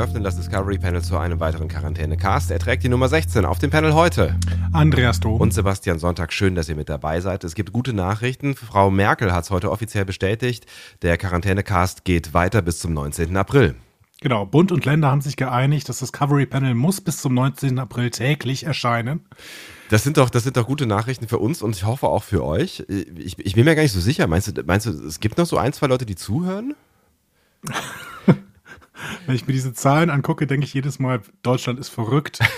Willkommen. Wir öffnen das Discovery Panel zu einem weiteren Quarantäne-Cast. Er trägt die Nummer 16 auf dem Panel heute. Andreas Dom. Und Sebastian Sonntag, schön, dass ihr mit dabei seid. Es gibt gute Nachrichten. Frau Merkel hat es heute offiziell bestätigt. Der Quarantäne-Cast geht weiter bis zum 19. April. Genau, Bund und Länder haben sich geeinigt, das Discovery Panel muss bis zum 19. April täglich erscheinen. Das sind doch, das sind doch gute Nachrichten für uns und ich hoffe auch für euch. Ich, ich bin mir gar nicht so sicher. Meinst du, meinst du, es gibt noch so ein, zwei Leute, die zuhören? Wenn ich mir diese Zahlen angucke, denke ich jedes Mal, Deutschland ist verrückt.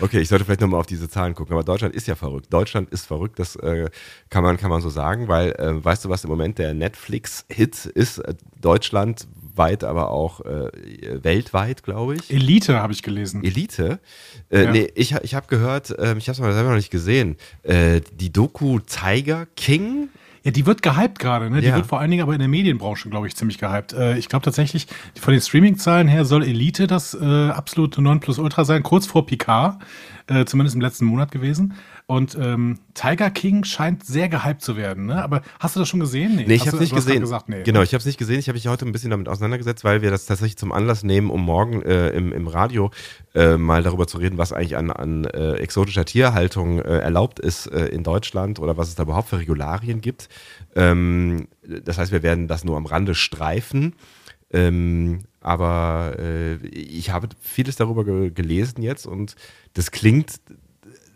Okay, ich sollte vielleicht nochmal auf diese Zahlen gucken, aber Deutschland ist ja verrückt. Deutschland ist verrückt, das äh, kann, man, kann man so sagen, weil äh, weißt du, was im Moment der Netflix-Hit ist? Äh, deutschlandweit, aber auch äh, weltweit, glaube ich. Elite habe ich gelesen. Elite? Äh, Ja. Nee, ich, ich habe gehört, äh, ich habe es selber noch nicht gesehen, die Doku Tiger King Ja, die wird gehypt gerade, ne? Die Ja. wird vor allen Dingen aber in der Medienbranche, glaube ich, ziemlich gehypt. Äh, ich glaube tatsächlich, von den Streaming-Zahlen her soll Elite das äh, absolute Nonplusultra sein, kurz vor Picard, äh, zumindest im letzten Monat gewesen. Und ähm, Tiger King scheint sehr gehypt zu werden, ne? Aber hast du das schon gesehen? Nee, ich Hast habe du- nicht gesehen. Gesagt, nee, genau, ich habe es nicht gesehen. Ich habe mich heute ein bisschen damit auseinandergesetzt, weil wir das tatsächlich zum Anlass nehmen, um morgen äh, im, im Radio äh, mal darüber zu reden, was eigentlich an, an äh, exotischer Tierhaltung äh, erlaubt ist äh, in Deutschland oder was es da überhaupt für Regularien gibt. Ähm, das heißt, wir werden das nur am Rande streifen. Ähm, aber äh, ich habe vieles darüber ge gelesen jetzt und das klingt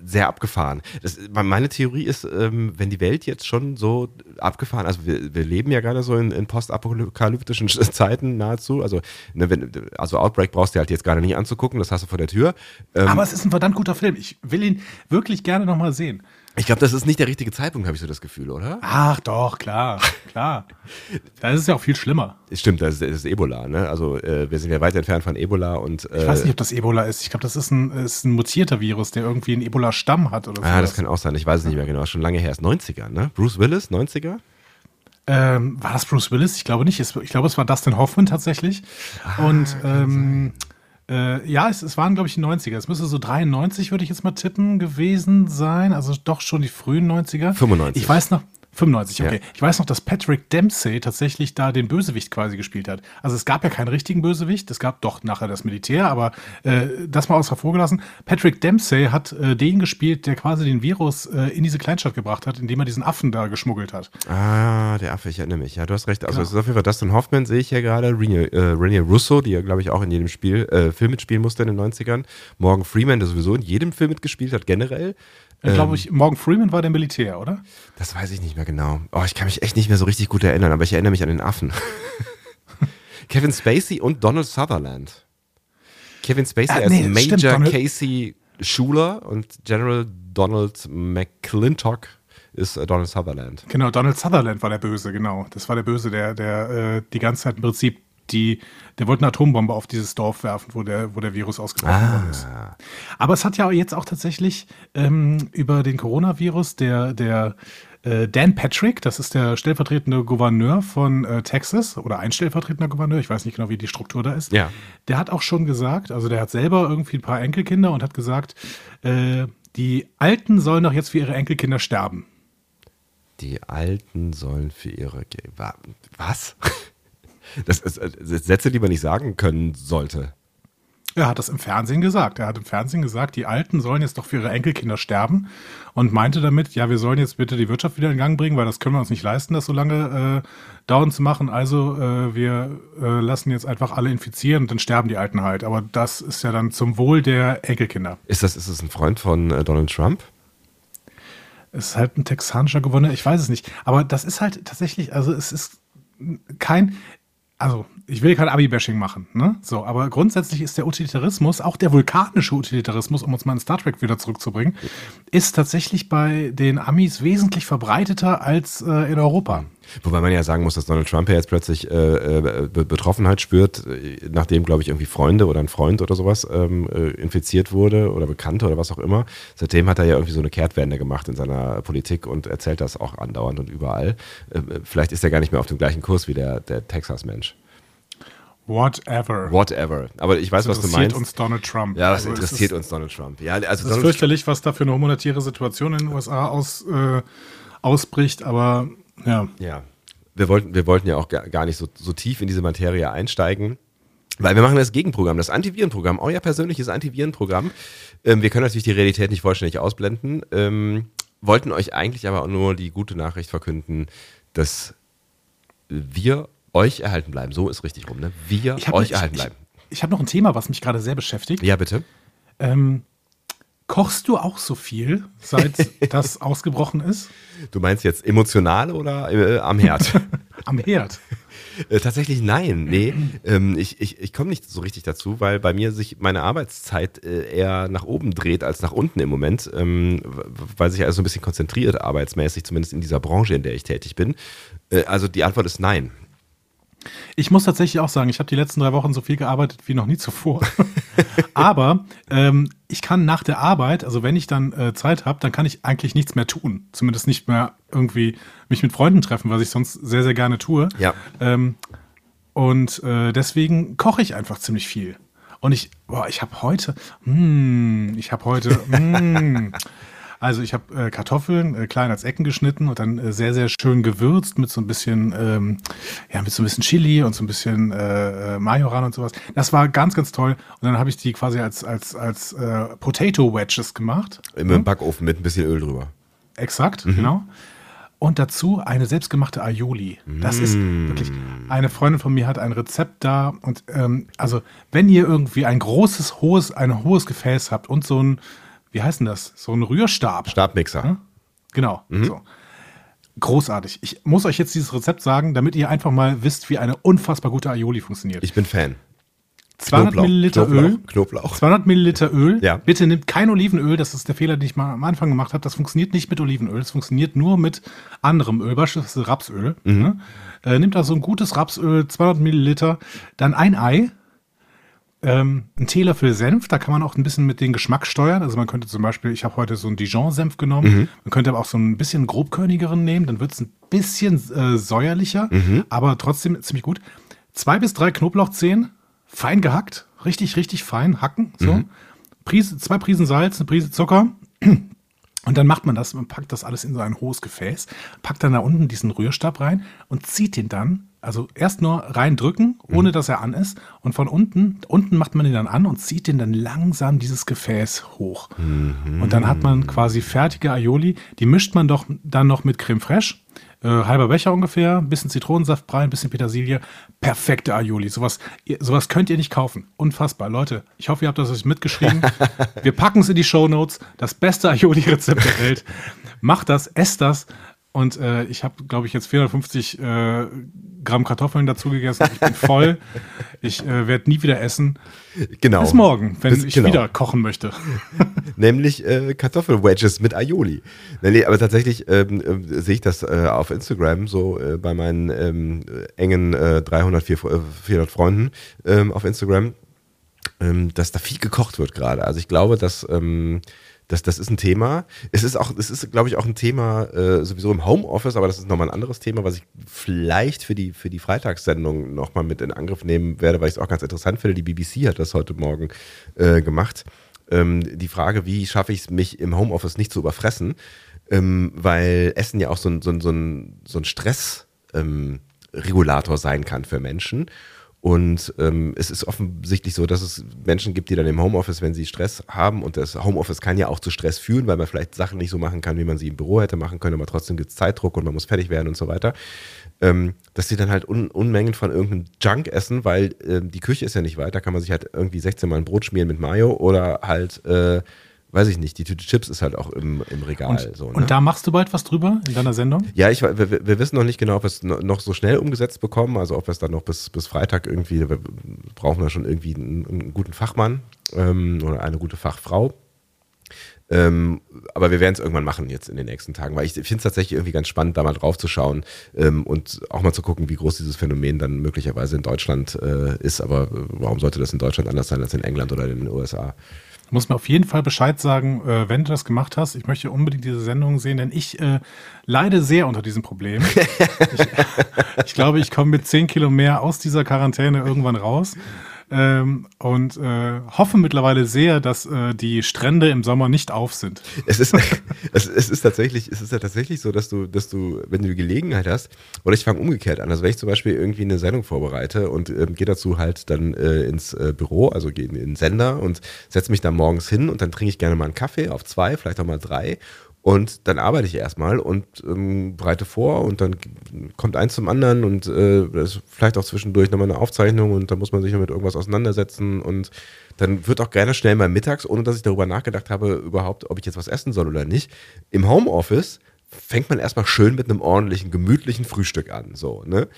sehr abgefahren. Das, meine Theorie ist, ähm, wenn die Welt jetzt schon so abgefahren, also wir, wir leben ja gerade so in, in postapokalyptischen Zeiten nahezu, also, ne, wenn, also Outbreak brauchst du halt jetzt gerade nicht anzugucken, das hast du vor der Tür. Ähm, Aber es ist ein verdammt guter Film. Ich will ihn wirklich gerne nochmal sehen. Ich glaube, das ist nicht der richtige Zeitpunkt, habe ich so das Gefühl, oder? Ach doch, klar, klar. Da ist es ja auch viel schlimmer. Stimmt, das ist, das ist Ebola, ne? Also äh, wir sind ja weit entfernt von Ebola und äh, Ich weiß nicht, ob das Ebola ist. Ich glaube, das ist ein, ist ein mutierter Virus, der irgendwie einen Ebola-Stamm hat oder so. Ah, das kann auch sein. Ich weiß es nicht mehr genau. Schon lange her. Ist 90er, ne? Bruce Willis, 90er? ähm, war das Bruce Willis? Ich glaube nicht. Ich glaube, es war Dustin Hoffman tatsächlich. Ah, Und ähm, äh, ja, es, es waren, glaube ich, die 90er. Es müsste so 93, würde ich jetzt mal tippen, gewesen sein. Also doch schon die frühen 90er. 95. Ich weiß noch. 95, okay. Ja. Ich weiß noch, dass Patrick Dempsey tatsächlich da den Bösewicht quasi gespielt hat. Also es gab ja keinen richtigen Bösewicht, es gab doch nachher das Militär, aber äh, das mal außer vorgelassen. Patrick Dempsey hat äh, den gespielt, der quasi den Virus äh, in diese Kleinstadt gebracht hat, indem er diesen Affen da geschmuggelt hat. Ah, der Affe, ich erinnere mich. Ja, du hast recht. Also Genau. es ist auf jeden Fall Dustin Hoffman, sehe ich hier gerade. Rene, äh, Rene Russo, die ja, glaube ich, auch in jedem Spiel, äh, Film mitspielen musste in den 90ern. Morgan Freeman, der sowieso in jedem Film mitgespielt hat, generell. Ich glaube, ich, Morgan Freeman war der Militär, oder? Das weiß ich nicht mehr genau. Oh, ich kann mich echt nicht mehr so richtig gut erinnern, aber ich erinnere mich an den Affen. Kevin Spacey und Donald Sutherland. Kevin Spacey Ah, als nee, Major stimmt, Casey Schuler und General Donald McClintock ist äh, Donald Sutherland. Genau, Donald Sutherland war der Böse, genau. Das war der Böse, der, der äh, die ganze Zeit im Prinzip die, der wollte eine Atombombe auf dieses Dorf werfen, wo der, wo der Virus ausgebrochen worden ist. Aber es hat ja jetzt auch tatsächlich ähm, über den Coronavirus der, der äh, Dan Patrick, das ist der stellvertretende Gouverneur von äh, Texas oder ein stellvertretender Gouverneur, ich weiß nicht genau, wie die Struktur da ist. Ja. Der hat auch schon gesagt, also der hat selber irgendwie ein paar Enkelkinder und hat gesagt, äh, die Alten sollen doch jetzt für ihre Enkelkinder sterben. Die Alten sollen für ihre. Ge Wa- Was? Das ist äh, Sätze, die man nicht sagen können sollte. Er hat das im Fernsehen gesagt. Er hat im Fernsehen gesagt, die Alten sollen jetzt doch für ihre Enkelkinder sterben und meinte damit, ja, wir sollen jetzt bitte die Wirtschaft wieder in Gang bringen, weil das können wir uns nicht leisten, das so lange äh, dauernd zu machen. Also äh, wir äh, lassen jetzt einfach alle infizieren und dann sterben die Alten halt. Aber das ist ja dann zum Wohl der Enkelkinder. Ist das, ist das ein Freund von äh, Donald Trump? Es ist halt ein texanischer Gouverneur, ich weiß es nicht. Aber das ist halt tatsächlich, also es ist kein, also ich will kein Abi-Bashing machen, ne? So, aber grundsätzlich ist der Utilitarismus, auch der vulkanische Utilitarismus, um uns mal in Star Trek wieder zurückzubringen, ist tatsächlich bei den Amis wesentlich verbreiteter als äh, in Europa. Wobei man ja sagen muss, dass Donald Trump ja jetzt plötzlich äh, äh Betroffenheit spürt, äh, nachdem, glaube ich, irgendwie Freunde oder ein Freund oder sowas ähm, äh, infiziert wurde oder Bekannte oder was auch immer. Seitdem hat er ja irgendwie so eine Kehrtwende gemacht in seiner Politik und erzählt das auch andauernd und überall. Äh, vielleicht ist er gar nicht mehr auf dem gleichen Kurs wie der, der Texas-Mensch. Whatever. Whatever. Aber ich weiß, was du meinst. interessiert uns Donald Trump. Ja, was also interessiert uns Donald Trump? Ja, also es ist Donald fürchterlich, was da für eine humanitäre Situation in den USA aus, äh, ausbricht, aber ja. Ja. Wir wollten, wir wollten ja auch gar nicht so, so tief in diese Materie einsteigen. Weil wir machen das Gegenprogramm, das Antivirenprogramm, euer persönliches Antivirenprogramm. Ähm, wir können natürlich die Realität nicht vollständig ausblenden. Ähm, wollten euch eigentlich aber auch nur die gute Nachricht verkünden, dass wir euch erhalten bleiben. So ist richtig rum, ne? Wir euch erhalten bleiben. Ich, ich habe noch ein Thema, was mich gerade sehr beschäftigt. Ja, bitte. Ähm, kochst du auch so viel, seit das ausgebrochen ist? Du meinst jetzt emotional oder äh, am Herd? am Herd. Äh, tatsächlich nein, nee. Ähm, ich ich, ich komme nicht so richtig dazu, weil bei mir sich meine Arbeitszeit äh, eher nach oben dreht als nach unten im Moment, ähm, weil sich also ein bisschen konzentriert arbeitsmäßig, zumindest in dieser Branche, in der ich tätig bin. Äh, also die Antwort ist nein. Ich muss tatsächlich auch sagen, ich habe die letzten drei Wochen so viel gearbeitet wie noch nie zuvor. Aber ähm, ich kann nach der Arbeit, also wenn ich dann äh, Zeit habe, dann kann ich eigentlich nichts mehr tun. Zumindest nicht mehr irgendwie mich mit Freunden treffen, was ich sonst sehr, sehr gerne tue. Ja. Ähm, und äh, deswegen koche ich einfach ziemlich viel. Und ich, boah, ich habe heute, mm, ich habe heute, mm, Also ich habe äh, Kartoffeln äh, klein als Ecken geschnitten und dann äh, sehr, sehr schön gewürzt mit so ein bisschen, ähm, ja, mit so ein bisschen Chili und so ein bisschen äh, äh Majoran und sowas. Das war ganz, ganz toll. Und dann habe ich die quasi als, als, als äh, Potato Wedges gemacht. Im hm? Backofen mit ein bisschen Öl drüber. Exakt, mhm. genau. Und dazu eine selbstgemachte Aioli. Das mm. ist wirklich, eine Freundin von mir hat ein Rezept da. Und ähm, also, wenn ihr irgendwie ein großes, hohes, ein hohes Gefäß habt und so ein, wie heißt denn das? So ein Rührstab. Stabmixer. Hm? Genau. Mhm. So. Großartig. Ich muss euch jetzt dieses Rezept sagen, damit ihr einfach mal wisst, wie eine unfassbar gute Aioli funktioniert. Ich bin Fan. 200 Knoblauch, Milliliter Knoblauch, Öl. Knoblauch. 200 Milliliter Öl. Ja. Bitte nimmt kein Olivenöl. Das ist der Fehler, den ich mal am Anfang gemacht habe. Das funktioniert nicht mit Olivenöl. Das funktioniert nur mit anderem Öl, beispielsweise Rapsöl. Mhm. Ne? Äh, nimmt also ein gutes Rapsöl, 200 Milliliter. Dann ein Ei ähm, ein Teelöffel Senf, da kann man auch ein bisschen mit den Geschmack steuern. Also man könnte zum Beispiel, ich habe heute so einen Dijon-Senf genommen. Mhm. Man könnte aber auch so ein bisschen grobkörnigeren nehmen, dann wird es ein bisschen äh, säuerlicher, mhm. aber trotzdem ziemlich gut. Zwei bis drei Knoblauchzehen, fein gehackt, richtig, richtig fein hacken. So. Mhm. Prise, zwei Prisen Salz, eine Prise Zucker. Und dann macht man das, man packt das alles in so ein hohes Gefäß, packt dann da unten diesen Rührstab rein und zieht den dann also erst nur reindrücken, ohne mhm. dass er an ist. Und von unten, unten macht man ihn dann an und zieht den dann langsam dieses Gefäß hoch. Mhm. Und dann hat man quasi fertige Aioli. Die mischt man doch dann noch mit Creme Fraiche. Äh, halber Becher ungefähr, bisschen Zitronensaft rein, bisschen Petersilie. Perfekte Aioli. Sowas, sowas könnt ihr nicht kaufen. Unfassbar. Leute, ich hoffe, ihr habt das euch mitgeschrieben. Wir packen es in die Show Notes. Das beste Aioli-Rezept der Welt. Macht das, esst das. Und äh, ich habe, glaube ich, jetzt 450 äh, Gramm Kartoffeln dazu gegessen. Ich bin voll. ich äh, werde nie wieder essen. Genau. Bis morgen, wenn Bis, ich genau. wieder kochen möchte. Nämlich äh, Kartoffelwedges mit Aioli. Nee, aber tatsächlich ähm, äh, sehe ich das äh, auf Instagram so äh, bei meinen ähm, engen 300, 400 Freunden ähm, auf Instagram, ähm, dass da viel gekocht wird gerade. Also ich glaube, dass ähm, das, das ist ein Thema. Es ist auch, es ist, glaube ich, auch ein Thema äh, sowieso im Homeoffice, aber das ist nochmal ein anderes Thema, was ich vielleicht für die, für die Freitagssendung nochmal mit in Angriff nehmen werde, weil ich es auch ganz interessant finde. Die BBC hat das heute Morgen äh, gemacht. Ähm, die Frage, wie schaffe ich es, mich im Homeoffice nicht zu überfressen, ähm, weil Essen ja auch so ein, so ein, so ein, so ein Stressregulator ähm, sein kann für Menschen. Und ähm, es ist offensichtlich so, dass es Menschen gibt, die dann im Homeoffice, wenn sie Stress haben, und das Homeoffice kann ja auch zu Stress führen, weil man vielleicht Sachen nicht so machen kann, wie man sie im Büro hätte machen können, aber trotzdem gibt es Zeitdruck und man muss fertig werden und so weiter, ähm, dass sie dann halt Un Unmengen von irgendeinem Junk essen, weil äh, die Küche ist ja nicht weit, da kann man sich halt irgendwie 16 Mal ein Brot schmieren mit Mayo oder halt äh, weiß ich nicht, die Tüte Chips ist halt auch im, im Regal. Und, so, ne? und da machst du bald was drüber in deiner Sendung? Ja, ich, wir, wir wissen noch nicht genau, ob wir es noch so schnell umgesetzt bekommen, also ob wir es dann noch bis, bis Freitag irgendwie, wir brauchen da schon irgendwie einen, einen guten Fachmann ähm, oder eine gute Fachfrau. Ähm, aber wir werden es irgendwann machen jetzt in den nächsten Tagen, weil ich finde es tatsächlich irgendwie ganz spannend, da mal drauf zu schauen ähm, und auch mal zu gucken, wie groß dieses Phänomen dann möglicherweise in Deutschland äh, ist. Aber äh, warum sollte das in Deutschland anders sein als in England oder in den USA? Du musst mir auf jeden Fall Bescheid sagen, äh, wenn du das gemacht hast. Ich möchte unbedingt diese Sendung sehen, denn ich äh, leide sehr unter diesem Problem. ich, ich glaube, ich komme mit 10 Kilo mehr aus dieser Quarantäne irgendwann raus ähm, und äh, hoffe mittlerweile sehr, dass äh, die Strände im Sommer nicht auf sind. Es ist, es, es, ist tatsächlich, es ist ja tatsächlich so, dass du, dass du, wenn du die Gelegenheit hast, oder ich fange umgekehrt an, also wenn ich zum Beispiel irgendwie eine Sendung vorbereite und ähm, gehe dazu halt dann äh, ins äh, Büro, also gehe in den Sender und setze mich da morgens hin und dann trinke ich gerne mal einen Kaffee auf zwei, vielleicht auch mal drei und dann arbeite ich erstmal und ähm, bereite vor und dann kommt eins zum anderen und äh, das ist vielleicht auch zwischendurch nochmal eine Aufzeichnung und dann muss man sich mit irgendwas auseinandersetzen und dann wird auch gerne schnell mal mittags, ohne dass ich darüber nachgedacht habe, überhaupt, ob ich jetzt was essen soll oder nicht. Im Homeoffice fängt man erstmal schön mit einem ordentlichen, gemütlichen Frühstück an. So, ne?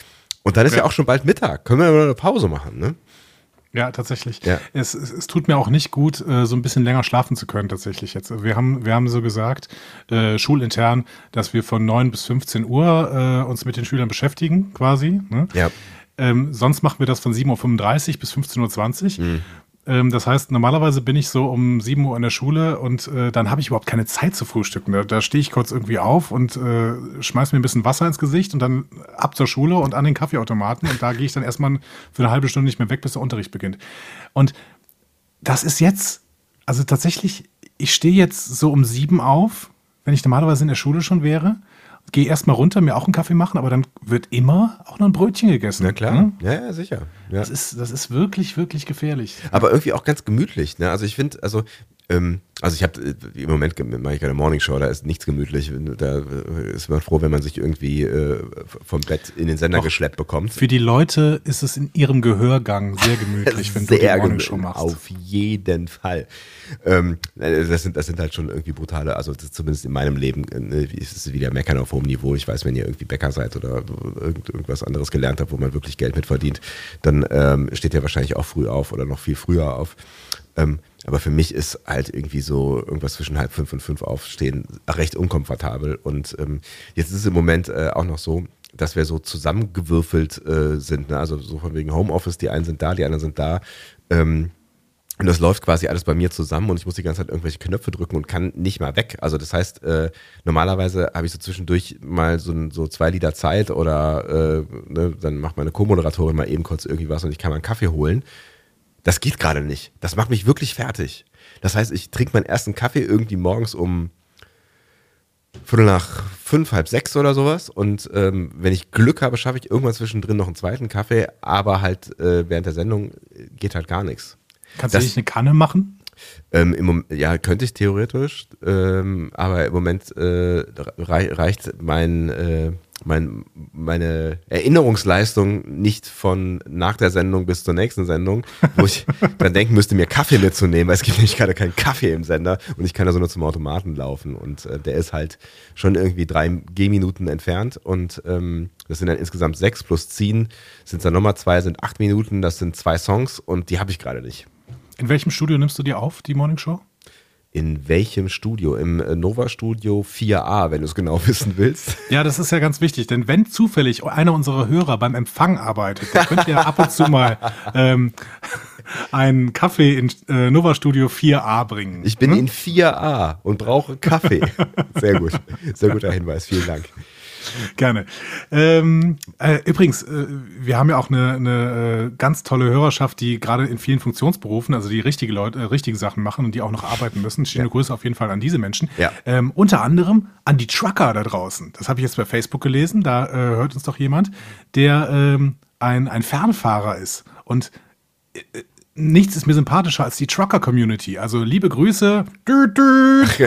Und dann ist ja, ja auch schon bald Mittag. Können wir mal eine Pause machen, ne? Ja, tatsächlich. Ja. Es, es, es, tut mir auch nicht gut, äh, so ein bisschen länger schlafen zu können, tatsächlich jetzt. Wir haben, wir haben so gesagt, äh, schulintern, dass wir von 9 bis 15 Uhr äh, uns mit den Schülern beschäftigen, quasi. Ne? Ja. Ähm, sonst machen wir das von 7.35 Uhr bis 15.20 Uhr. Mhm. Ähm, das heißt, normalerweise bin ich so um 7 Uhr in der Schule und äh, dann habe ich überhaupt keine Zeit zu frühstücken. Da, da stehe ich kurz irgendwie auf und äh, schmeiß mir ein bisschen Wasser ins Gesicht und dann ab zur Schule und an den Kaffeeautomaten. Und da gehe ich dann erstmal für eine halbe Stunde nicht mehr weg, bis der Unterricht beginnt. Und das ist jetzt, also tatsächlich, ich stehe jetzt so um sieben auf, wenn ich normalerweise in der Schule schon wäre gehe erstmal runter, mir auch einen Kaffee machen, aber dann wird immer auch noch ein Brötchen gegessen. Na klar, ne? ja, ja, sicher. Ja. Das, ist, das ist wirklich, wirklich gefährlich. Aber irgendwie auch ganz gemütlich. Ne? Also ich finde, also ähm, also ich habe äh, im Moment mache ich keine Morning Show, da ist nichts gemütlich. Da äh, ist man froh, wenn man sich irgendwie äh, vom Bett in den Sender Doch, geschleppt bekommt. Für die Leute ist es in ihrem Gehörgang sehr gemütlich, wenn sehr du die Morning Show machst. Auf jeden Fall. Ähm, äh, das sind das sind halt schon irgendwie brutale, also zumindest in meinem Leben äh, ist es wieder Meckern auf hohem Niveau. Ich weiß, wenn ihr irgendwie Bäcker seid oder irgend, irgendwas anderes gelernt habt, wo man wirklich Geld mit verdient, dann ähm, steht ihr wahrscheinlich auch früh auf oder noch viel früher auf. Ähm, aber für mich ist halt irgendwie so irgendwas zwischen halb fünf und fünf aufstehen recht unkomfortabel. Und ähm, jetzt ist es im Moment äh, auch noch so, dass wir so zusammengewürfelt äh, sind. Ne? Also so von wegen Homeoffice, die einen sind da, die anderen sind da. Ähm, und das läuft quasi alles bei mir zusammen und ich muss die ganze Zeit irgendwelche Knöpfe drücken und kann nicht mal weg. Also das heißt, äh, normalerweise habe ich so zwischendurch mal so, so zwei Liter Zeit oder äh, ne, dann macht meine Co-Moderatorin mal eben kurz irgendwie was und ich kann mal einen Kaffee holen. Das geht gerade nicht. Das macht mich wirklich fertig. Das heißt, ich trinke meinen ersten Kaffee irgendwie morgens um Viertel nach fünf, halb sechs oder sowas. Und ähm, wenn ich Glück habe, schaffe ich irgendwann zwischendrin noch einen zweiten Kaffee, aber halt äh, während der Sendung geht halt gar nichts. Kannst das, du nicht eine Kanne machen? Ähm, im Moment, ja, könnte ich theoretisch, ähm, aber im Moment äh, reicht mein äh, mein, meine Erinnerungsleistung nicht von nach der Sendung bis zur nächsten Sendung, wo ich dann denken müsste, mir Kaffee mitzunehmen, weil es gibt nämlich gerade keinen Kaffee im Sender und ich kann also nur zum Automaten laufen und äh, der ist halt schon irgendwie drei Gehminuten entfernt und ähm, das sind dann insgesamt sechs plus ziehen, sind dann nochmal zwei, sind acht Minuten, das sind zwei Songs und die habe ich gerade nicht. In welchem Studio nimmst du dir auf, die Morning Show? In welchem Studio? Im äh, Nova Studio 4a, wenn du es genau wissen willst. Ja, das ist ja ganz wichtig, denn wenn zufällig einer unserer Hörer beim Empfang arbeitet, dann könnt ihr ab und zu mal ähm, einen Kaffee in äh, Nova Studio 4a bringen. Ich bin hm? in 4a und brauche Kaffee. Sehr gut. Sehr guter Hinweis. Vielen Dank. Gerne. Ähm, äh, übrigens, äh, wir haben ja auch eine, eine äh, ganz tolle Hörerschaft, die gerade in vielen Funktionsberufen, also die richtige Leute, äh, richtige Sachen machen und die auch noch arbeiten müssen. Schöne ja. Grüße auf jeden Fall an diese Menschen. Ja. Ähm, unter anderem an die Trucker da draußen. Das habe ich jetzt bei Facebook gelesen. Da äh, hört uns doch jemand, der ähm, ein, ein Fernfahrer ist und äh, nichts ist mir sympathischer als die Trucker-Community. Also liebe Grüße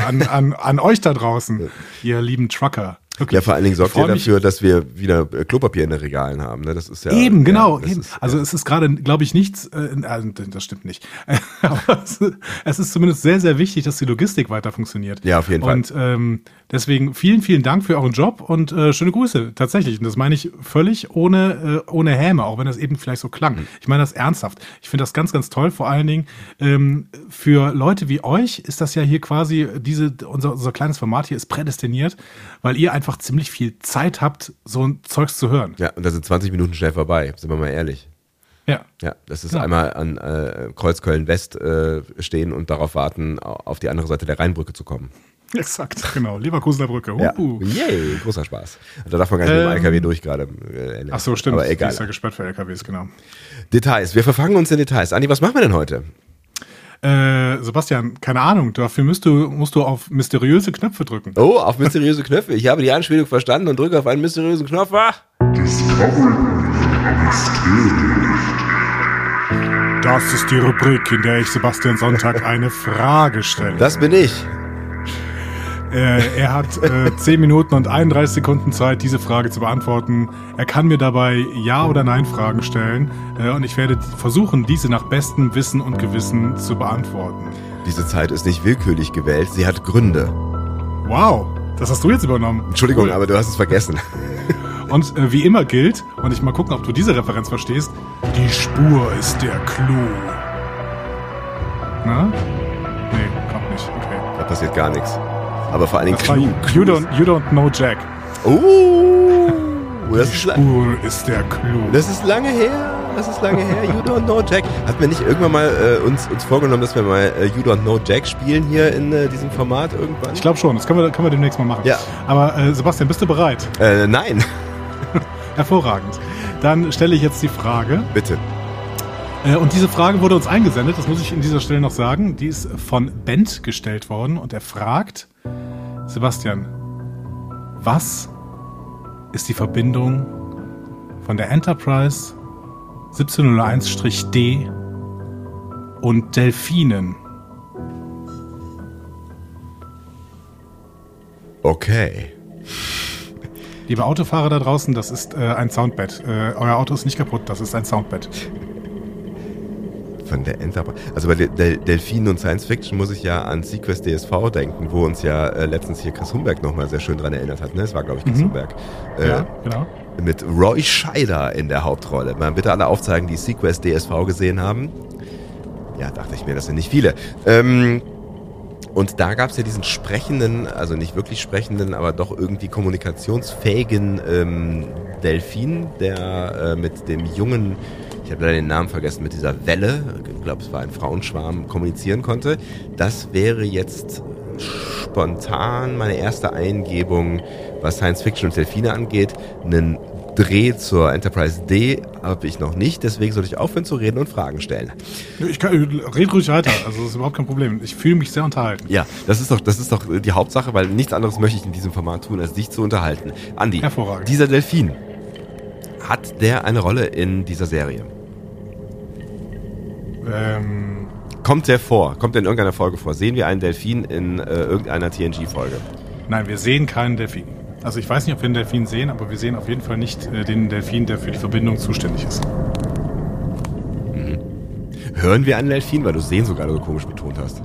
an, an, an euch da draußen, ihr lieben Trucker. Wirklich. Ja, vor allen Dingen sorgt ihr dafür, dass wir wieder äh, Klopapier in den Regalen haben. Ne? Das ist ja Eben, genau. Ja, eben. ist- also es ist gerade, glaube ich, nichts, äh, äh, das stimmt nicht. Aber es, es ist zumindest sehr, sehr wichtig, dass die Logistik weiter funktioniert. Ja, auf jeden Fall. Und ähm, deswegen vielen, vielen Dank für euren Job und äh, schöne Grüße, tatsächlich. Und das meine ich völlig ohne, äh, ohne Häme, auch wenn das eben vielleicht so klang. Mhm. Ich meine das ernsthaft. Ich finde das ganz, ganz toll. Vor allen Dingen ähm, für Leute wie euch ist das ja hier quasi, diese, unser, unser kleines Format hier ist prädestiniert, weil ihr einfach ziemlich viel Zeit habt, so ein Zeugs zu hören. ja, und da sind 20 Minuten schnell vorbei, sind wir mal ehrlich. Ja. Ja, das ist Ja. einmal an äh, Kreuzköln-West äh, stehen und darauf warten, au- auf die andere Seite der Rheinbrücke zu kommen. Exakt, genau. Leverkusener Brücke. Ja. Uh. Yay, großer Spaß. Da darf man gar nicht mit dem Ähm, LKW durch gerade. Äh, Ach so, stimmt. Aber Die egal. ist ja gesperrt für LKWs, genau. Details. Wir verfangen uns in Details. Andi, was machen wir denn heute? Äh, Sebastian, keine Ahnung. Dafür musst du, musst du auf mysteriöse Knöpfe drücken. Oh, auf mysteriöse Knöpfe. Ich habe die Anspielung verstanden und drücke auf einen mysteriösen Knopf. Ah! Das ist die Rubrik, in der ich Sebastian Sonntag eine Frage stelle. Das bin ich. Äh, er hat äh, 10 Minuten und 31 Sekunden Zeit, diese Frage zu beantworten. Er kann mir dabei Ja- oder Nein-Fragen stellen äh, und ich werde versuchen, diese nach bestem Wissen und Gewissen zu beantworten. Diese Zeit ist nicht willkürlich gewählt. Sie hat Gründe. Wow, das hast du jetzt übernommen. Entschuldigung, Cool. aber du hast es vergessen. Und äh, wie immer gilt, und ich mal gucken, ob du diese Referenz verstehst, die Spur ist der Clou. Na? Nee, kommt nicht. Okay. Da passiert gar nichts. Aber vor allen Dingen Clou. you, don't, you don't know Jack. Oh, das Die ist, Spur ist der Clou. das ist lange her. Das ist lange her. You don't know Jack. Hatten wir nicht irgendwann mal äh, uns, uns vorgenommen, dass wir mal äh, You don't know Jack spielen hier in äh, diesem Format irgendwann? Ich glaube schon, das können wir, können wir demnächst mal machen. Ja. Aber äh, Sebastian, bist du bereit? Äh, nein. Hervorragend. Dann stelle ich jetzt die Frage. Bitte. Äh, und diese Frage wurde uns eingesendet, das muss ich in dieser Stelle noch sagen. Die ist von Bent gestellt worden und er fragt, Sebastian, was ist die Verbindung von der Enterprise 1701-D und Delfinen? Okay. Liebe Autofahrer da draußen, das ist äh, ein Soundbett. Äh, euer Auto ist nicht kaputt, das ist ein Soundbett. Von der Enterprise. Also bei Del Del Delfinen und Science Fiction muss ich ja an Sequest DSV denken, wo uns ja äh, letztens hier Chris Humberg nochmal sehr schön dran erinnert hat. Ne? Es war, glaube ich, Chris Humberg. Äh, Ja, genau. Mit Roy Scheider in der Hauptrolle. Mal bitte alle aufzeigen, die Sequest DSV gesehen haben. Ja, dachte ich mir, das sind nicht viele. Ähm, und da gab es ja diesen sprechenden, also nicht wirklich sprechenden, aber doch irgendwie kommunikationsfähigen ähm, Delfin, der äh, mit dem jungen, ich habe leider den Namen vergessen, mit dieser Welle, ich glaube es war ein Frauenschwarm, kommunizieren konnte. Das wäre jetzt spontan meine erste Eingebung, was Science Fiction und Delfine angeht. Einen Dreh zur Enterprise D habe ich noch nicht, deswegen sollte ich aufhören zu reden und Fragen stellen. Ich kann, red ruhig weiter, also das ist überhaupt kein Problem. Ich fühle mich sehr unterhalten. Ja, das ist doch, das ist doch die Hauptsache, weil nichts anderes möchte ich in diesem Format tun, als dich zu unterhalten. Andi, Hervorragend. dieser Delfin, hat der eine Rolle in dieser Serie? Ähm, Kommt der vor? Kommt der in irgendeiner Folge vor? Sehen wir einen Delfin in äh, irgendeiner TNG-Folge? nein, wir sehen keinen Delfin. Also ich weiß nicht, ob wir einen Delfin sehen, aber wir sehen auf jeden Fall nicht äh, den Delfin, der für die Verbindung zuständig ist. Hören wir einen Delfin, weil du sehen so gerade so komisch betont hast?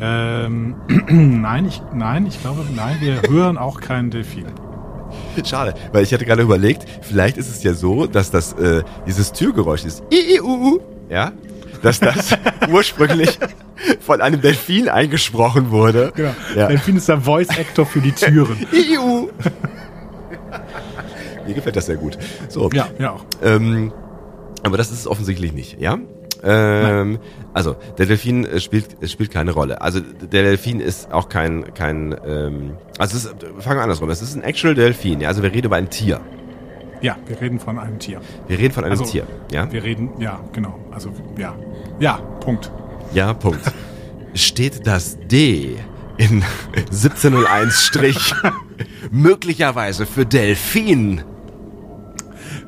Ähm, nein, ich, nein, ich glaube, nein, wir hören auch keinen Delfin. Schade, weil ich hatte gerade überlegt, vielleicht ist es ja so, dass das äh, dieses Türgeräusch ist. I, I, u, u, ja? Dass das ursprünglich von einem Delfin eingesprochen wurde. Genau. Ja. Delfin ist der Voice Actor für die Türen. I, I, u. Mir gefällt das sehr gut. So. ja, ja auch. Ähm, aber das ist es offensichtlich nicht, ja? Ähm, also, der Delfin äh, spielt, äh, spielt keine Rolle. Also, der Delfin ist auch kein, kein, ähm, also, ist, fangen wir andersrum. Es ist ein actual Delfin, ja? Also, wir reden über ein Tier. Ja, wir reden von einem Tier. Wir reden von einem Also, Tier, ja? Wir reden, ja, genau. Also, ja. Ja, Punkt. Ja, Punkt. Steht das D in 1701 Strich möglicherweise für Delfin?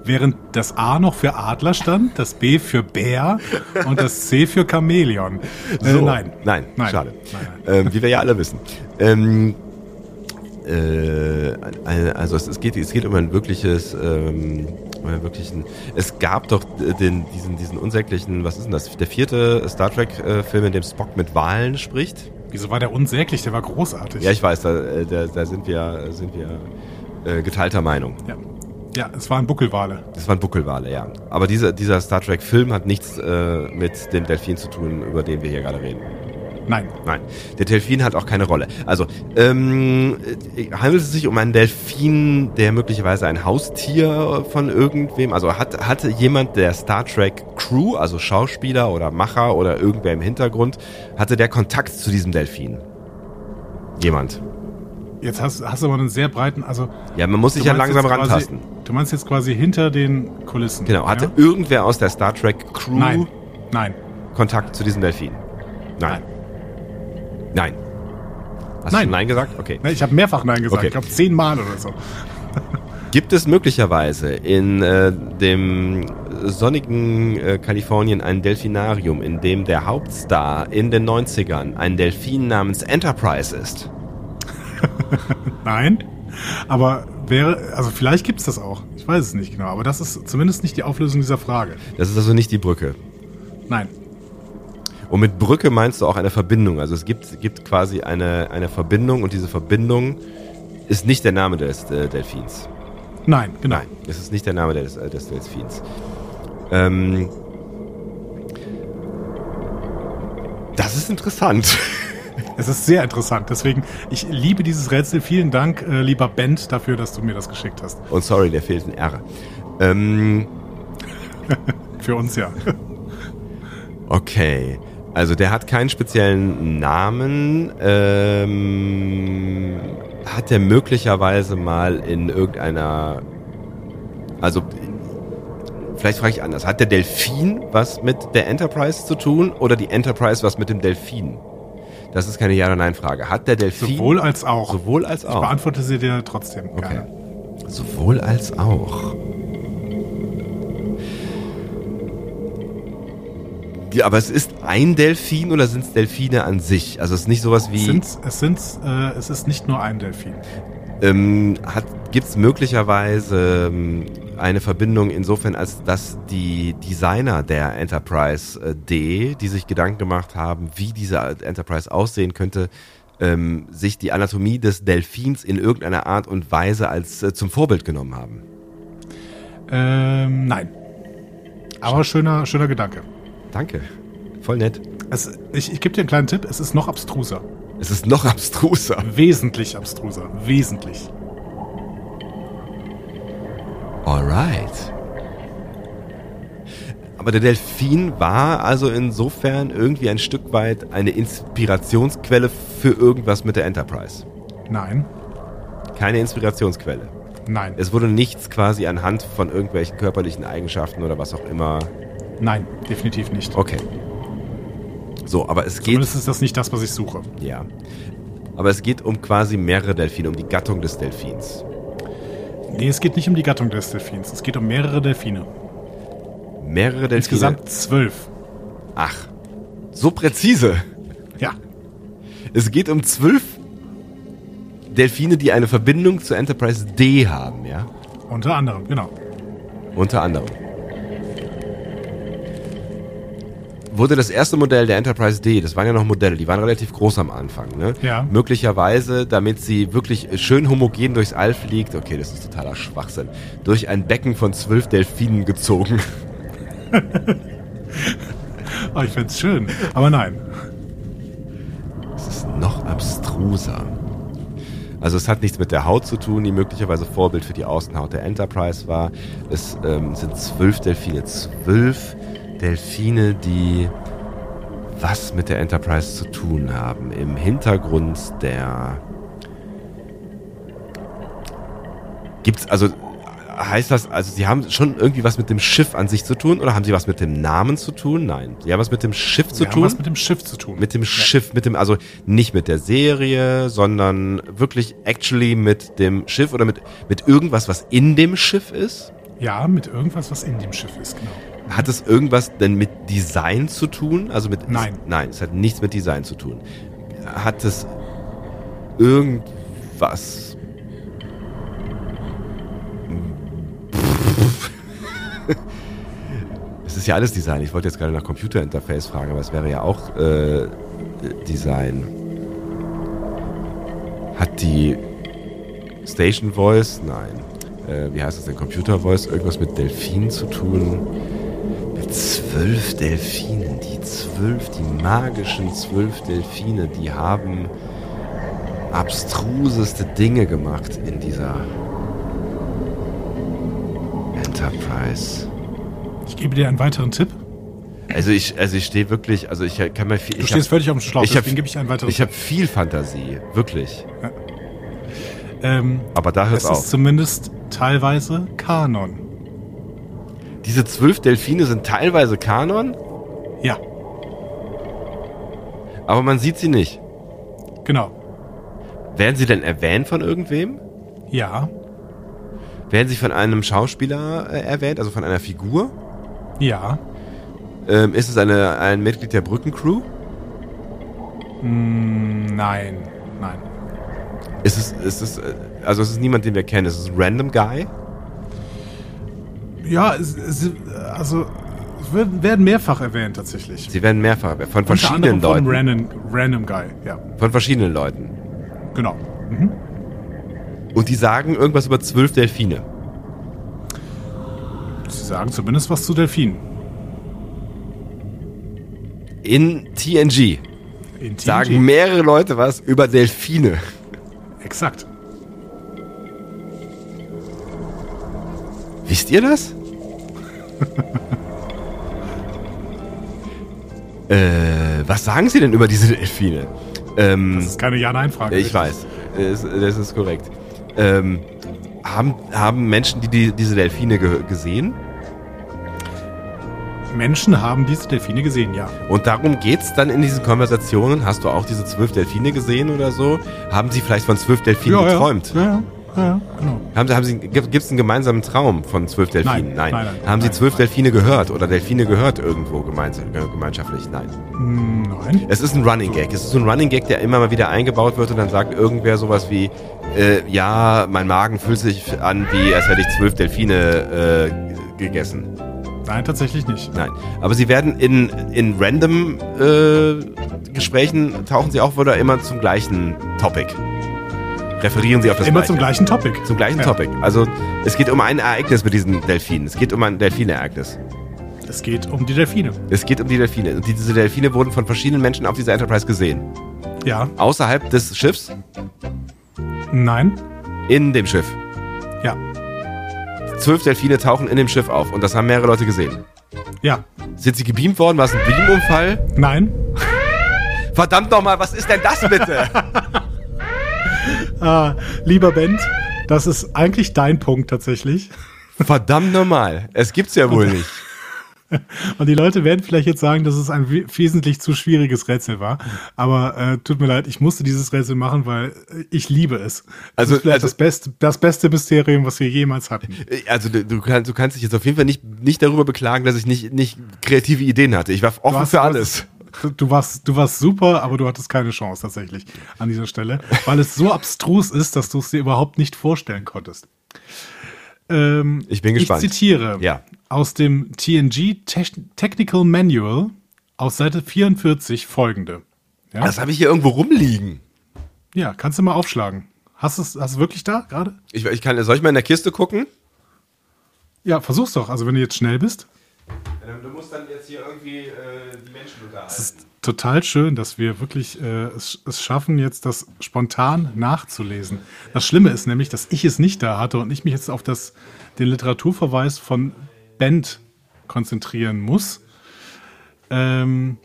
Während das A noch für Adler stand, das B für Bär und das C für Chamäleon. Äh, So. nein. Nein, Nein. schade. Nein, Ähm, wie wir ja alle wissen. Ähm, äh, also es, es, geht, es geht um ein wirkliches, ähm, um einen wirklichen, es gab doch den, diesen, diesen unsäglichen, was ist denn das, der vierte Star Trek-Film, in dem Spock mit Wahlen spricht. Wieso war der unsäglich? Der war großartig. Ja, ich weiß, da, äh, da, da sind wir, sind wir äh, geteilter Meinung. Ja. Ja, es waren Buckelwale. Es waren Buckelwale, ja. Aber dieser, dieser Star Trek-Film hat nichts äh, mit dem Delfin zu tun, über den wir hier gerade reden. Nein. Nein. Der Delfin hat auch keine Rolle. Also, ähm, handelt es sich um einen Delfin, der möglicherweise ein Haustier von irgendwem, also hat, hatte jemand der Star Trek Crew, also Schauspieler oder Macher oder irgendwer im Hintergrund, hatte der Kontakt zu diesem Delfin? Jemand. Jetzt hast, hast du aber einen sehr breiten, also. Ja, man muss sich ja langsam rantasten. Quasi, du meinst jetzt quasi hinter den Kulissen. Genau. Hatte ja? irgendwer aus der Star Trek Crew Nein. Nein. Kontakt zu diesem Delfin? Nein. Nein. Hast nein. du Nein gesagt? Okay. Ich habe mehrfach Nein gesagt. Okay. Ich glaube zehnmal oder so. Gibt es möglicherweise in äh, dem sonnigen äh, Kalifornien ein Delfinarium, in dem der Hauptstar in den 90ern ein Delfin namens Enterprise ist? Nein, aber wäre, also vielleicht gibt es das auch. Ich weiß es nicht genau, aber das ist zumindest nicht die Auflösung dieser Frage. Das ist also nicht die Brücke. Nein. Und mit Brücke meinst du auch eine Verbindung. Also es gibt, gibt quasi eine, eine Verbindung und diese Verbindung ist nicht der Name des äh, Delfins. Nein, genau. Nein, es ist nicht der Name des, äh, des Delfins. Ähm, das ist interessant. Es ist sehr interessant. Deswegen, ich liebe dieses Rätsel. Vielen Dank, äh, lieber Bent, dafür, dass du mir das geschickt hast. Und sorry, der fehlt ein R. Ähm, Für uns ja. Okay. Also der hat keinen speziellen Namen. Ähm, hat der möglicherweise mal in irgendeiner, also vielleicht frage ich anders, hat der Delfin was mit der Enterprise zu tun oder die Enterprise was mit dem Delfin? Das ist keine Ja- oder Nein-Frage. Hat der Delfin... Sowohl als auch. Sowohl als auch. Ich beantworte sie dir trotzdem okay. gerne. Sowohl als auch. Ja, aber es ist ein Delfin oder sind es Delfine an sich? Also es ist nicht sowas wie. Es, sind, es, sind, äh, es ist nicht nur ein Delfin. Ähm, Gibt es möglicherweise ähm, eine Verbindung insofern, als dass die Designer der Enterprise äh, D, die sich Gedanken gemacht haben, wie diese Enterprise aussehen könnte, ähm, sich die Anatomie des Delfins in irgendeiner Art und Weise als äh, zum Vorbild genommen haben? Ähm, nein. Aber schöner, schöner Gedanke. Danke. Voll nett. Es, ich ich gebe dir einen kleinen Tipp. Es ist noch abstruser. Es ist noch abstruser. Wesentlich abstruser. Wesentlich. Alright. Aber der Delfin war also insofern irgendwie ein Stück weit eine Inspirationsquelle für irgendwas mit der Enterprise. Nein. Keine Inspirationsquelle. Nein. Es wurde nichts quasi anhand von irgendwelchen körperlichen Eigenschaften oder was auch immer Nein, definitiv nicht. Okay. So, aber es geht. Zumindest ist das nicht das, was ich suche. Ja. Aber es geht um quasi mehrere Delfine, um die Gattung des Delfins. Nee, es geht nicht um die Gattung des Delfins. Es geht um mehrere Delfine. Mehrere Delfine? Insgesamt zwölf. Ach, so präzise. Ja. Es geht um zwölf Delfine, die eine Verbindung zur Enterprise D haben, ja? Unter anderem, genau. Unter anderem. Wurde das erste Modell der Enterprise D, das waren ja noch Modelle, die waren relativ groß am Anfang, ne? Ja. Möglicherweise, damit sie wirklich schön homogen durchs All fliegt, okay, das ist totaler Schwachsinn, durch ein Becken von zwölf Delfinen gezogen. oh, ich find's schön, aber nein. Es ist noch abstruser. Also es hat nichts mit der Haut zu tun, die möglicherweise Vorbild für die Außenhaut der Enterprise war. Es ähm, sind zwölf Delfine, zwölf Delfine, die was mit der Enterprise zu tun haben. Im Hintergrund der... Gibt's also... Heißt das, also Sie haben schon irgendwie was mit dem Schiff an sich zu tun oder haben Sie was mit dem Namen zu tun? Nein. Sie haben was mit dem Schiff zu Wir tun? Haben was mit dem Schiff zu tun. Mit dem ja. Schiff, mit dem, also nicht mit der Serie, sondern wirklich actually mit dem Schiff oder mit, mit irgendwas, was in dem Schiff ist? Ja, mit irgendwas, was in dem Schiff ist, genau. Hat es irgendwas denn mit Design zu tun? Also mit nein, es, nein, es hat nichts mit Design zu tun. Hat es irgendwas? es ist ja alles Design. Ich wollte jetzt gerade nach Computerinterface fragen, aber es wäre ja auch äh, Design. Hat die Station Voice? Nein. Äh, wie heißt das denn? Computer Voice? Irgendwas mit Delfin zu tun? Zwölf Delfinen. Die zwölf, die magischen zwölf Delfine, die haben abstruseste Dinge gemacht in dieser Enterprise. Ich gebe dir einen weiteren Tipp. Also ich, also ich stehe wirklich, also ich kann mir viel. Du stehst hab, völlig auf dem Schlauch, ich hab, deswegen gebe ich einen weiteren Ich habe viel Fantasie, wirklich. Ähm, Aber da hört es es auf. ist zumindest teilweise Kanon. Diese zwölf Delfine sind teilweise Kanon, Ja, aber man sieht sie nicht. genau. Werden sie denn erwähnt von irgendwem? Ja, Werden sie von einem Schauspieler äh, erwähnt, also von einer Figur? ja. Ähm, ist es eine, ein Mitglied der Brückencrew? Nein, nein. Ist es, ist es, äh, also es ist niemand, den wir kennen. Ist es ein random Guy? Ja, es, also werden mehrfach erwähnt tatsächlich. Sie werden mehrfach erwähnt. Von verschiedenen von Leuten. einem random, random Guy, ja, Von verschiedenen Leuten. genau. Und die sagen irgendwas über zwölf Delfine. Sie sagen zumindest was zu Delfinen. In TNG In TNG. sagen mehrere Leute was über Delfine. Exakt. Wisst ihr das? Äh, was sagen sie denn über diese Delfine? Ähm, Das ist keine Ja-Nein-Frage. ich weiß, das, das ist korrekt. Ähm, haben, haben Menschen, die, die diese Delfine ge gesehen? Menschen haben diese Delfine gesehen, ja. Und darum geht's dann in diesen Konversationen. Hast du auch diese zwölf Delfine gesehen oder so? Haben sie vielleicht von zwölf Delfinen geträumt? Ja, ja, ja, genau. Haben sie, haben sie, gibt es einen gemeinsamen Traum von zwölf Delfinen? Nein, nein, nein, haben Sie nein, zwölf nein. Delfine gehört oder Delfine gehört irgendwo äh, gemeinschaftlich? Nein. Nein. Es ist ein Running Gag. Es ist so ein Running Gag, der immer mal wieder eingebaut wird und dann sagt irgendwer sowas wie, äh, ja, mein Magen fühlt sich an, wie als hätte ich zwölf Delfine äh, gegessen. Nein, tatsächlich nicht. Nein. Aber sie werden in, in random äh, Gesprächen tauchen sie auch wieder immer zum gleichen Topic. Referieren sie auf das Immer gleiche. zum gleichen Topic. Zum gleichen Ja. Topic. Also es geht um ein Ereignis mit diesen Delfinen. Es geht um ein Delfinereignis. Es geht um die Delfine. Es geht um die Delfine. Und diese Delfine wurden von verschiedenen Menschen auf dieser Enterprise gesehen. Ja. Außerhalb des Schiffs, Nein. in dem Schiff. Ja. Zwölf Delfine tauchen in dem Schiff auf und das haben mehrere Leute gesehen. Ja. Sind sie gebeamt worden? War es ein Beamunfall? Nein. Verdammt nochmal, was ist denn das bitte? Ah, lieber Bent, das ist eigentlich dein Punkt tatsächlich. Verdammt nochmal. Es gibt's ja wohl nicht. Und die Leute werden vielleicht jetzt sagen, dass es ein we- wesentlich zu schwieriges Rätsel war. Aber äh, tut mir leid, ich musste dieses Rätsel machen, weil äh, ich liebe es. Das Also- ist vielleicht also- das, beste, das beste Mysterium, was wir jemals hatten. Also du, kannst, du kannst dich jetzt auf jeden Fall nicht, nicht darüber beklagen, dass ich nicht, nicht kreative Ideen hatte. Ich war offen für alles. Du, warst, du warst super, aber du hattest keine Chance tatsächlich an dieser Stelle, weil es so abstrus ist, dass du es dir überhaupt nicht vorstellen konntest. Ähm, Ich bin gespannt. Ich zitiere Ja. aus dem TNG Tech- Technical Manual aus Seite 44 folgende. Ja, Das habe ich hier irgendwo rumliegen. ja kannst du mal aufschlagen. Hast du es hast wirklich da gerade? Ich, ich kann, soll ich mal in der Kiste gucken? Ja, versuch's doch. Also wenn du jetzt schnell bist. Du musst dann jetzt hier irgendwie die Menschen unterhalten. Es ist total schön, dass wir wirklich äh, es, es schaffen, jetzt das spontan nachzulesen. Das Schlimme ist nämlich, dass ich es nicht da hatte und ich mich jetzt auf das, den Literaturverweis von Bent konzentrieren muss. Ähm,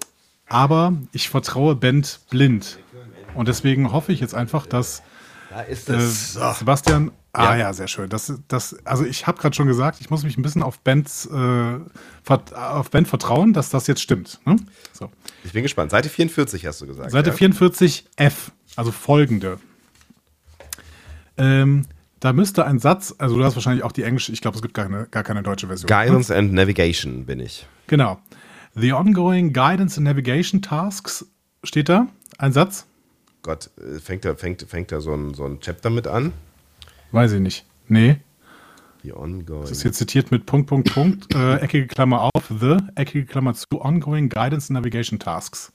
aber ich vertraue Bent blind. Und deswegen hoffe ich jetzt einfach, dass Da ist äh. Sebastian. Ah Ja. ja, sehr schön. Das, das, also ich habe gerade schon gesagt, ich muss mich ein bisschen auf Bents, äh, auf Bent vertrauen, dass das jetzt stimmt. Ne? So. Ich bin gespannt. Seite 44 hast du gesagt. Seite ja? 44f, also folgende. Ähm, da müsste ein Satz, also du hast wahrscheinlich auch die englische, ich glaube, es gibt gar keine, gar keine deutsche Version. ne? Guidance and Navigation bin ich. Genau. The ongoing guidance and navigation tasks steht da. Ein Satz? Gott, äh, fängt da, fängt, fängt da so ein, so ein Chapter mit an? Weiß ich nicht. Nee. Die ongoing. Das ist hier zitiert mit Punkt, Punkt, Punkt, äh, eckige Klammer auf, the, eckige Klammer zu, ongoing guidance navigation tasks.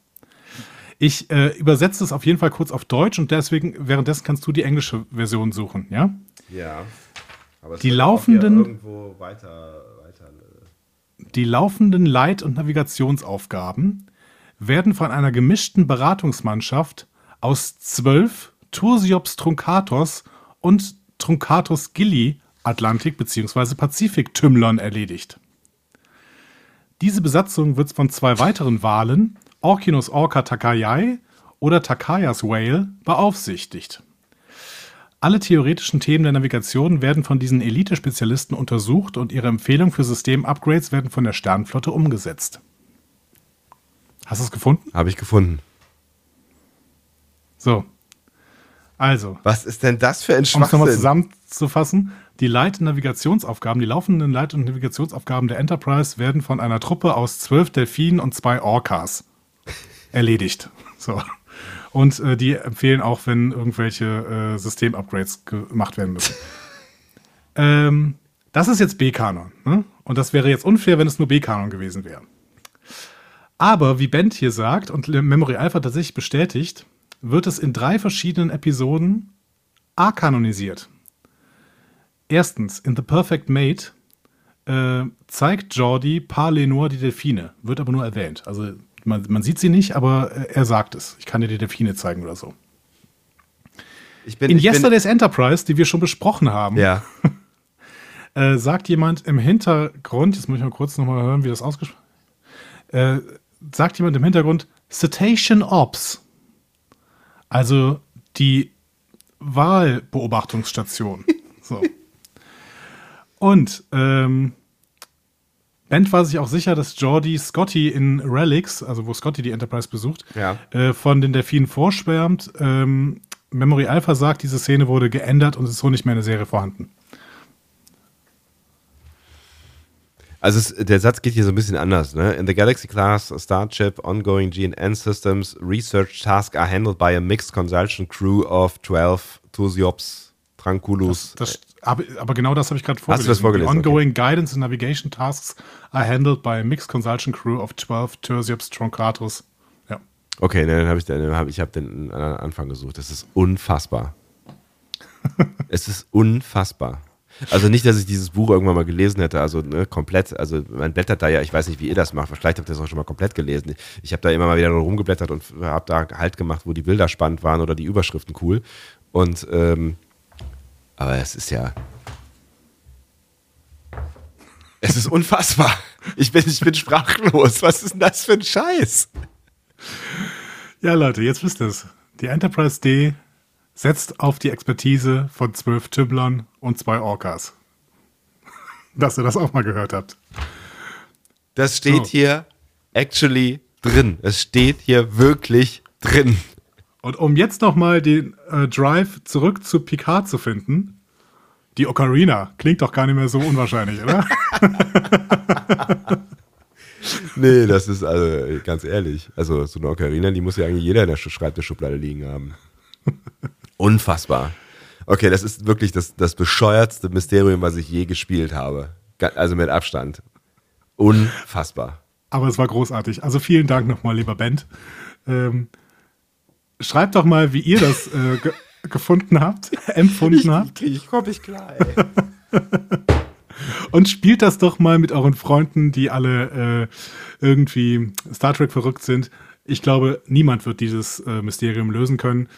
Ich äh, übersetze es auf jeden Fall kurz auf Deutsch und deswegen, währenddessen kannst du die englische Version suchen, ja? Ja. Aber Die laufenden- weiter, weiter. äh, Die laufenden Leit- und Navigationsaufgaben werden von einer gemischten Beratungsmannschaft aus zwölf Tursiops Truncatos und Truncatus Gilli Atlantik- bzw. Pazifik-Tümmlern erledigt. Diese Besatzung wird von zwei weiteren Walen, Orcinus orca takayai oder Takayas Whale, beaufsichtigt. Alle theoretischen Themen der Navigation werden von diesen Elite-Spezialisten untersucht und ihre Empfehlungen für System-Upgrades werden von der Sternflotte umgesetzt. Hast du es gefunden? Habe ich gefunden. So. Also, Was ist denn das für ein um es nochmal Schwachsinn? zusammenzufassen, die Leit- und Navigationsaufgaben, die laufenden Leit- und Navigationsaufgaben der Enterprise werden von einer Truppe aus zwölf Delfinen und zwei Orcas erledigt. So. Und äh, die empfehlen auch, wenn irgendwelche äh, System-Upgrades gemacht werden müssen. ähm, das ist jetzt B-Kanon. Ne? Und das wäre jetzt unfair, wenn es nur B-Kanon gewesen wäre. Aber wie Bent hier sagt und Memory Alpha tatsächlich bestätigt, wird es in drei verschiedenen Episoden A-kanonisiert. Erstens, in The Perfect Mate äh, zeigt Jordi Par Lenore die Delfine, wird aber nur erwähnt. Also man, man sieht sie nicht, aber äh, er sagt es. Ich kann dir die Delfine zeigen oder so. Bin, In ich bin, Yesterday's Enterprise, die wir schon besprochen haben, ja. äh, sagt jemand im Hintergrund, jetzt muss ich mal kurz nochmal hören, wie das ausgesprochen äh, sagt jemand im Hintergrund Cetacean Ops. Also die Wahlbeobachtungsstation. so. Und ähm, Bent war sich auch sicher, dass Jordi Scotty in Relics, also wo Scotty die Enterprise besucht, Ja. äh, von den Delfinen vorschwärmt. Ähm, Memory Alpha sagt, diese Szene wurde geändert und ist so nicht mehr in der Serie vorhanden. Also es, der Satz geht hier so ein bisschen anders. Ne? In the Galaxy Class Starship Ongoing GNN Systems Research Tasks are handled by a mixed consultation crew of 12 Tusiops Tranculus. Das, aber, aber genau das habe ich gerade Hast vorgelesen. du das vorgelesen? The ongoing guidance and navigation tasks are handled by a mixed consultation crew of 12 Tursiops Truncatus. Ja. Okay, dann habe ich, dann hab, ich hab den Anfang gesucht. Das ist unfassbar. es ist unfassbar. Also nicht, dass ich dieses Buch irgendwann mal gelesen hätte, also ne, komplett, also man blättert da ja, ich weiß nicht, wie ihr das macht, vielleicht habt ihr das auch schon mal komplett gelesen. Ich habe da immer mal wieder rumgeblättert und habe da halt gemacht, wo die Bilder spannend waren oder die Überschriften cool. Und ähm, aber es ist ja. Es ist unfassbar. Ich bin, ich bin sprachlos. Was ist denn das für ein Scheiß? ja, Leute, jetzt wisst ihr es. Die Enterprise D setzt auf die Expertise von zwölf Tümmlern und zwei Orcas. Dass ihr das auch mal gehört habt. Das steht So. hier actually drin. Es steht hier wirklich drin. Und um jetzt nochmal den äh, Drive zurück zu Picard zu finden, die Ocarina klingt doch gar nicht mehr so unwahrscheinlich, oder? Nee, das ist also ganz ehrlich. Also so eine Ocarina, die muss ja eigentlich jeder in der Sch- Schreibtischschublade liegen haben. Unfassbar. Okay, das ist wirklich das, das bescheuertste Mysterium, was ich je gespielt habe. Also mit Abstand. Unfassbar. Aber es war großartig. Also vielen Dank nochmal, lieber Bent. Ähm, schreibt doch mal, wie ihr das äh, ge gefunden habt, empfunden habt. ich komme nicht klar, ey. Und spielt das doch mal mit euren Freunden, die alle äh, irgendwie Star Trek verrückt sind. Ich glaube, niemand wird dieses äh, Mysterium lösen können.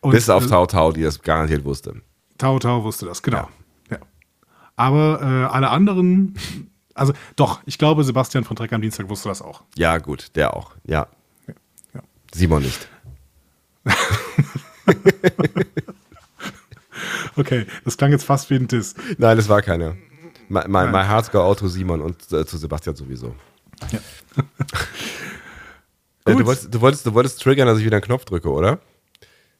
Und, Bis auf äh, Tau Tau, die das garantiert wusste. Tau Tau wusste das, genau. Ja. Aber äh, alle anderen, also doch, ich glaube, Sebastian von Trek am Dienstag wusste das auch. Ja, gut, der auch. Ja. Ja. Simon nicht. Okay, das klang jetzt fast wie ein Diss. Nein, das war keiner. My, my, my hearts go out to Simon und äh, zu Sebastian sowieso. Ja. Äh, du, wolltest, du, wolltest, du wolltest triggern, dass ich wieder einen Knopf drücke, oder?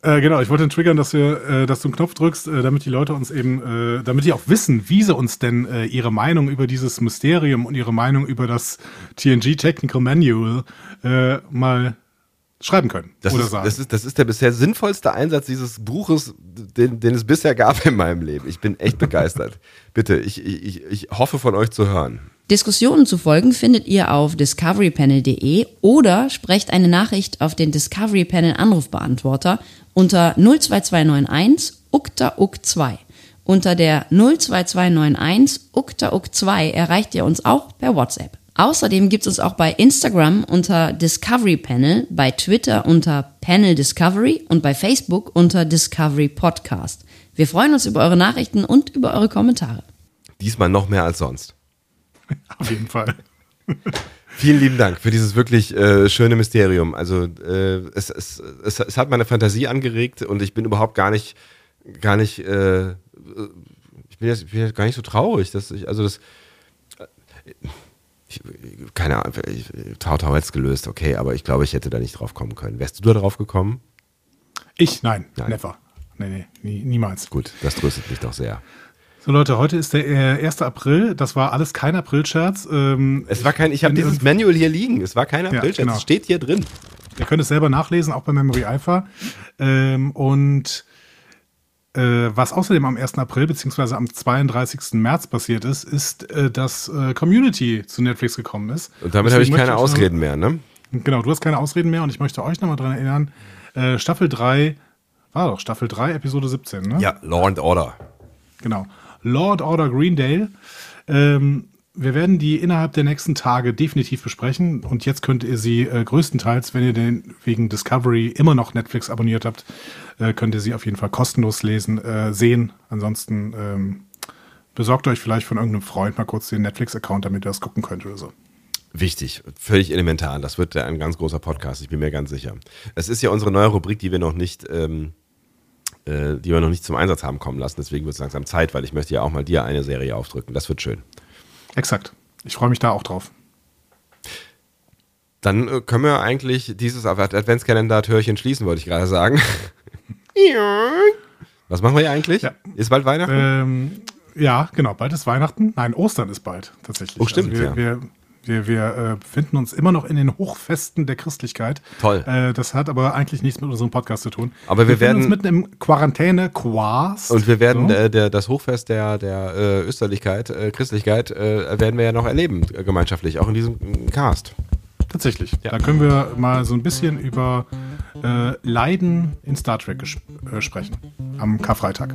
Äh, genau, ich wollte triggern, dass wir, äh, dass du einen Knopf drückst, äh, damit die Leute uns eben, äh, damit die auch wissen, wie sie uns denn äh, ihre Meinung über dieses Mysterium und ihre Meinung über das TNG Technical Manual mal schreiben können Das oder ist, sagen. das, ist, das ist der bisher sinnvollste Einsatz dieses Buches, den, den es bisher gab in meinem Leben. Ich bin echt begeistert. Bitte, ich, ich, ich hoffe von euch zu hören. Diskussionen zu folgen findet ihr auf discoverypanel.de oder sprecht eine Nachricht auf den Discovery Panel Anrufbeantworter unter 02291 ukta uk 2. Unter der 02291 ukta uk 2 erreicht ihr uns auch per WhatsApp. Außerdem gibt es uns auch bei Instagram unter Discovery Panel, bei Twitter unter Panel Discovery und bei Facebook unter Discovery Podcast. Wir freuen uns über eure Nachrichten und über eure Kommentare. Diesmal noch mehr als sonst. Auf jeden Fall. Vielen lieben Dank für dieses wirklich äh, schöne Mysterium. Also äh, es, es, es, es hat meine Fantasie angeregt und ich bin überhaupt gar nicht, gar nicht, äh, ich bin jetzt, ich bin jetzt gar nicht so traurig, dass ich, also das, ich, keine Ahnung, ich, Tau Tau es gelöst, okay, aber ich glaube, ich hätte da nicht drauf kommen können. Wärst du da drauf gekommen? Ich? Nein, Nein. never. Nee, nee, nie, niemals. Gut, das tröstet mich doch sehr. So Leute, heute ist der äh, 1. April. Das war alles kein Aprilscherz. Ähm, Es war kein, ich habe dieses Manual hier liegen. Es war kein Ja, April, genau. es steht hier drin. Ihr könnt es selber nachlesen, auch bei Memory Alpha. Ähm, und äh, was außerdem am 1. April beziehungsweise am 32. März passiert ist, ist, äh, dass äh, Community zu Netflix gekommen ist. Und damit habe ich keine Ausreden mehr, ne? Noch, genau, du hast keine Ausreden mehr und ich möchte euch nochmal dran erinnern. Äh, Staffel 3, war doch Staffel 3, Episode 17, ne? Ja, Law and Order. Genau. Lord Order Greendale. Ähm, wir werden die innerhalb der nächsten Tage definitiv besprechen. Und jetzt könnt ihr sie äh, größtenteils, wenn ihr den wegen Discovery immer noch Netflix abonniert habt, äh, könnt ihr sie auf jeden Fall kostenlos lesen, äh, sehen. Ansonsten ähm, besorgt euch vielleicht von irgendeinem Freund mal kurz den Netflix-Account, damit ihr das gucken könnt oder so. Wichtig, völlig elementar. Das wird ein ganz großer Podcast, ich bin mir ganz sicher. Es ist ja unsere neue Rubrik, die wir noch nicht, ähm, äh, die wir noch nicht zum Einsatz haben kommen lassen. Deswegen wird es langsam Zeit, weil ich möchte ja auch mal dir eine Serie aufdrücken. Das wird schön. Exakt. Ich freue mich da auch drauf. Dann äh, können wir eigentlich dieses Ad- Adventskalender-Türchen schließen, wollte ich gerade sagen. Was machen wir hier eigentlich? Ja. Ist bald Weihnachten? Ähm, ja, genau. Bald ist Weihnachten. Nein, Ostern ist bald tatsächlich. Oh, stimmt, Also wir, ja. wir, wir, wir äh, befinden uns immer noch in den Hochfesten der Christlichkeit. Toll. Äh, das hat aber eigentlich nichts mit unserem Podcast zu tun. Aber wir befinden werden- uns mitten im Quarantäne-Quast. Und wir werden So. äh, der, das Hochfest der, der äh, Österlichkeit, äh, Christlichkeit, äh, werden wir ja noch erleben, gemeinschaftlich, auch in diesem Cast. Tatsächlich. Da können wir mal so ein bisschen über Leiden in Star Trek sprechen. Am Karfreitag.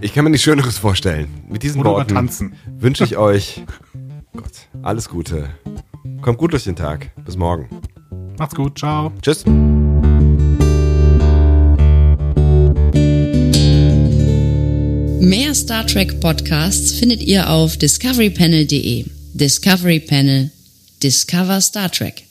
Ich kann mir nichts Schöneres vorstellen. Mit diesen Oder Worten Tanzen. wünsche ich euch Gott, alles Gute. Kommt gut durch den Tag. Bis morgen. Macht's gut. Ciao. Tschüss. Mehr Star Trek Podcasts findet ihr auf discoverypanel.de. Discovery Panel. Discover Star Trek.